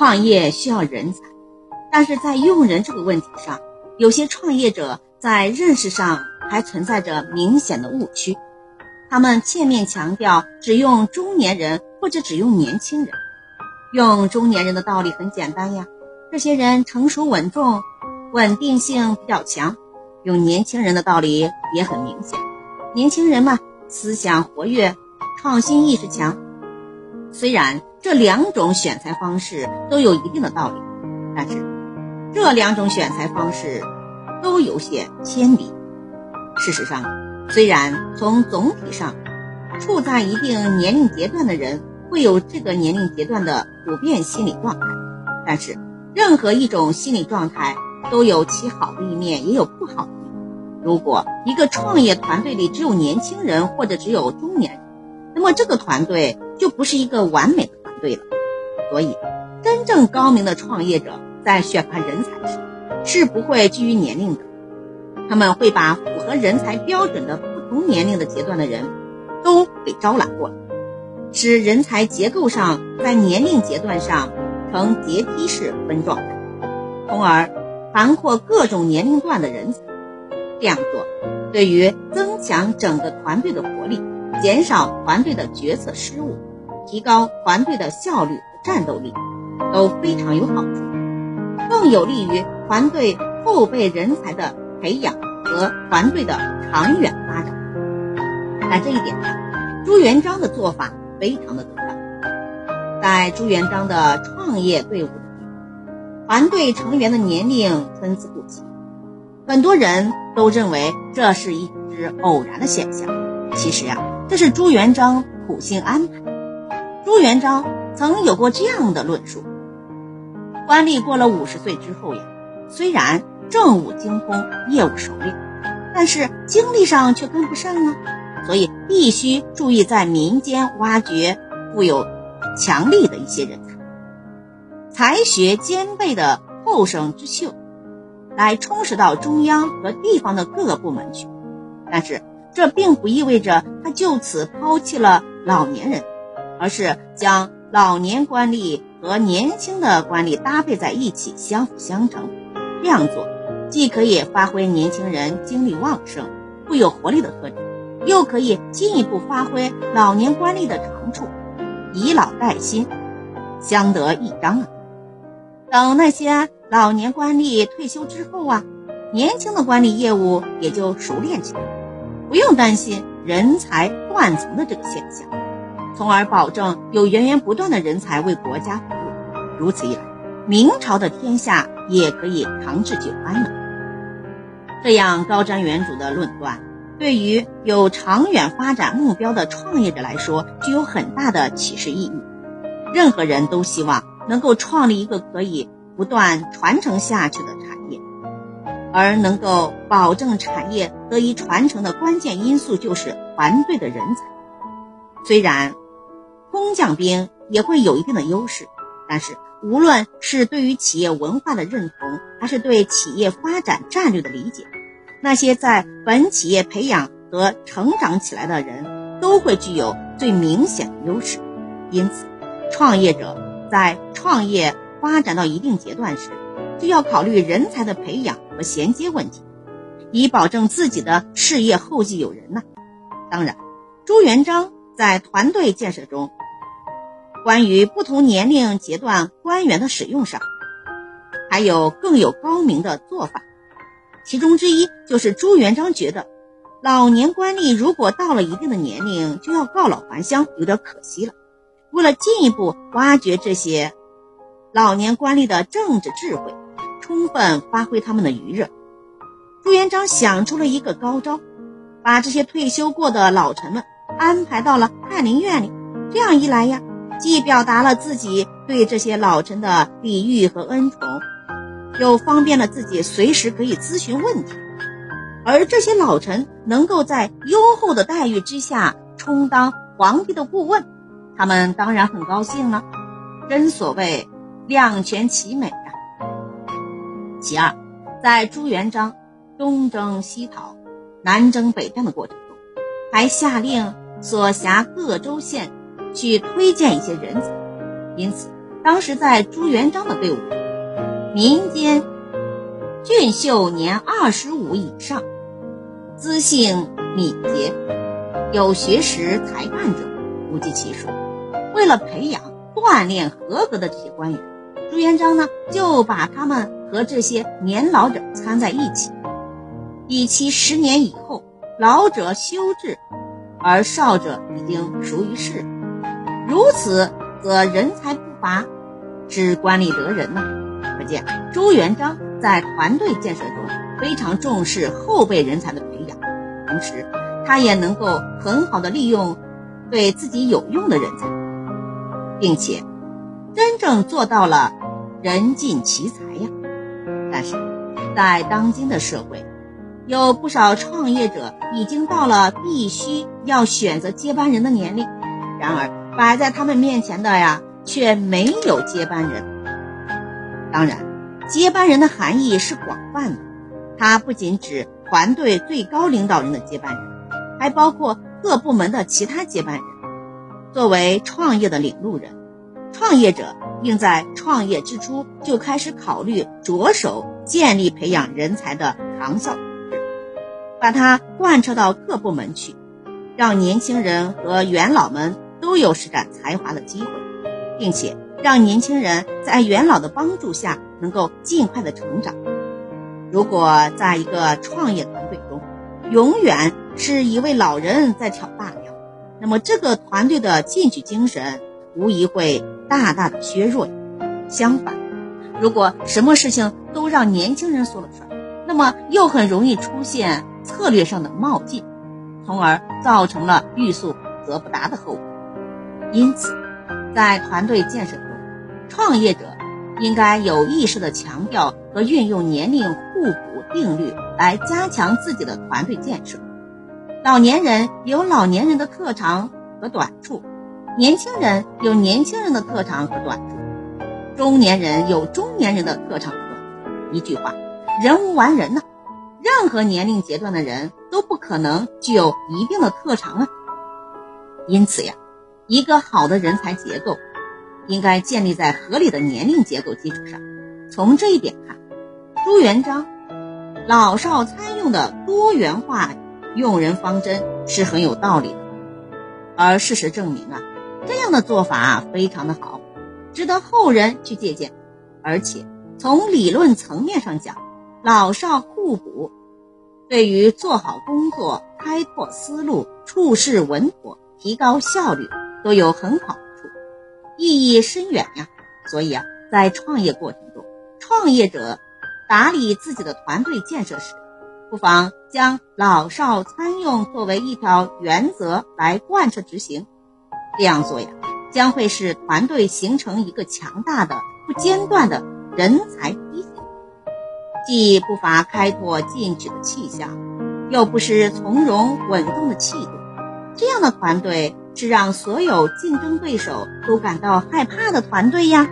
创业需要人才，但是在用人这个问题上，有些创业者在认识上还存在着明显的误区。他们片面强调只用中年人或者只用年轻人。用中年人的道理很简单呀，这些人成熟稳重，稳定性比较强。用年轻人的道理也很明显，年轻人嘛，思想活跃，创新意识强。虽然这两种选材方式都有一定的道理，但是这两种选材方式都有些偏离。事实上，虽然从总体上，处在一定年龄阶段的人会有这个年龄阶段的普遍心理状态，但是任何一种心理状态都有其好的一面，也有不好的一面。如果一个创业团队里只有年轻人或者只有中年人，那么这个团队。就不是一个完美的，所以，真正高明的创业者在选拔人才时，是不会拘于年龄的，他们会把符合人才标准的不同年龄的阶段的人，都给招揽过来，使人才结构上在年龄阶段上呈阶梯式分状态，从而涵括各种年龄段的人才。这样做，对于增强整个团队的活力，减少团队的决策失误。提高团队的效率战斗力都非常有好处，更有利于团队后备人才的培养和团队的长远发展。在这一点上，朱元璋的做法非常的得当。在朱元璋的创业队伍里，团队成员的年龄参差不齐，很多人都认为这是一只偶然的现象。其实啊，这是朱元璋苦心安排。朱元璋曾有过这样的论述：官吏过了五十岁之后呀，虽然政务精通、业务熟练，但是精力上却跟不上啊，所以必须注意在民间挖掘富有强力的一些人才，才学兼备的后生之秀，来充实到中央和地方的各个部门去。但是这并不意味着他就此抛弃了老年人。而是将老年官吏和年轻的官吏搭配在一起，相辅相成。这样做，既可以发挥年轻人精力旺盛、富有活力的特点，又可以进一步发挥老年官吏的长处，以老带新，相得益彰啊！等那些老年官吏退休之后啊，年轻的官吏业务也就熟练起来，不用担心人才断层的这个现象。从而保证有源源不断的人才为国家服务，如此一来，明朝的天下也可以长治久安了。这样高瞻远瞩的论断，对于有长远发展目标的创业者来说，具有很大的启示意义。任何人都希望能够创立一个可以不断传承下去的产业，而能够保证产业得以传承的关键因素就是团队的人才。虽然。工匠兵也会有一定的优势，但是无论是对于企业文化的认同，还是对企业发展战略的理解，那些在本企业培养和成长起来的人，都会具有最明显的优势。因此，创业者在创业发展到一定阶段时，就要考虑人才的培养和衔接问题，以保证自己的事业后继有人呢。当然，朱元璋在团队建设中。关于不同年龄阶段官员的使用上，还有更有高明的做法。其中之一就是朱元璋觉得，老年官吏如果到了一定的年龄就要告老还乡，有点可惜了。为了进一步挖掘这些老年官吏的政治智慧，充分发挥他们的余热，朱元璋想出了一个高招，把这些退休过的老臣们安排到了翰林院里。这样一来呀。既表达了自己对这些老臣的礼遇和恩宠，又方便了自己随时可以咨询问题，而这些老臣能够在优厚的待遇之下充当皇帝的顾问，他们当然很高兴了。真所谓两全其美呀。其二，在朱元璋东征西讨、南征北战的过程中，还下令所辖各州县。去推荐一些人才，因此当时在朱元璋的队伍里，民间俊秀年二十五以上，资性敏捷、有学识才干者不计其数。为了培养锻炼合格的这些官员，朱元璋呢就把他们和这些年老者参在一起，以期十年以后，老者休治，而少者已经熟于世，如此则人才不乏，使官吏得人呢。可见朱元璋在团队建设中非常重视后备人才的培养，同时他也能够很好的利用对自己有用的人才，并且真正做到了。人尽其才呀！但是，在当今的社会，有不少创业者已经到了必须要选择接班人的年龄，然而摆在他们面前的呀，却没有接班人。当然，接班人的含义是广泛的，它不仅指团队最高领导人的接班人，还包括各部门的其他接班人。作为创业的领路人，创业者。应在创业之初就开始考虑，着手建立培养人才的长效组织，把它贯彻到各部门去，让年轻人和元老们都有施展才华的机会，并且让年轻人在元老的帮助下能够尽快的成长。如果在一个创业团队中，永远是一位老人在挑大梁，那么这个团队的进取精神无疑会。大大的削弱。相反，如果什么事情都让年轻人说了算，那么又很容易出现策略上的冒进，从而造成了欲速则不达的后果。因此，在团队建设中，创业者应该有意识地强调和运用年龄互补定律来加强自己的团队建设。老年人有老年人的特长和短处。年轻人有年轻人的特长和短处，中年人有中年人的特长和。一句话，人无完人呐，任何年龄阶段的人都不可能具有一定的特长啊。因此呀，一个好的人才结构，应该建立在合理的年龄结构基础上。从这一点看，朱元璋老少参用的多元化用人方针是很有道理的。而事实证明啊。这样的做法非常的好，值得后人去借鉴。而且从理论层面上讲，老少互补，对于做好工作、开拓思路、处事稳妥、提高效率都有很好的处，意义深远呀。所以啊，在创业过程中，创业者打理自己的团队建设时，不妨将老少参用作为一条原则来贯彻执行。这样做呀，将会使团队形成一个强大的、不间断的人才梯形，既不乏开拓进取的气象，又不失从容稳重的气度。这样的团队是让所有竞争对手都感到害怕的团队呀。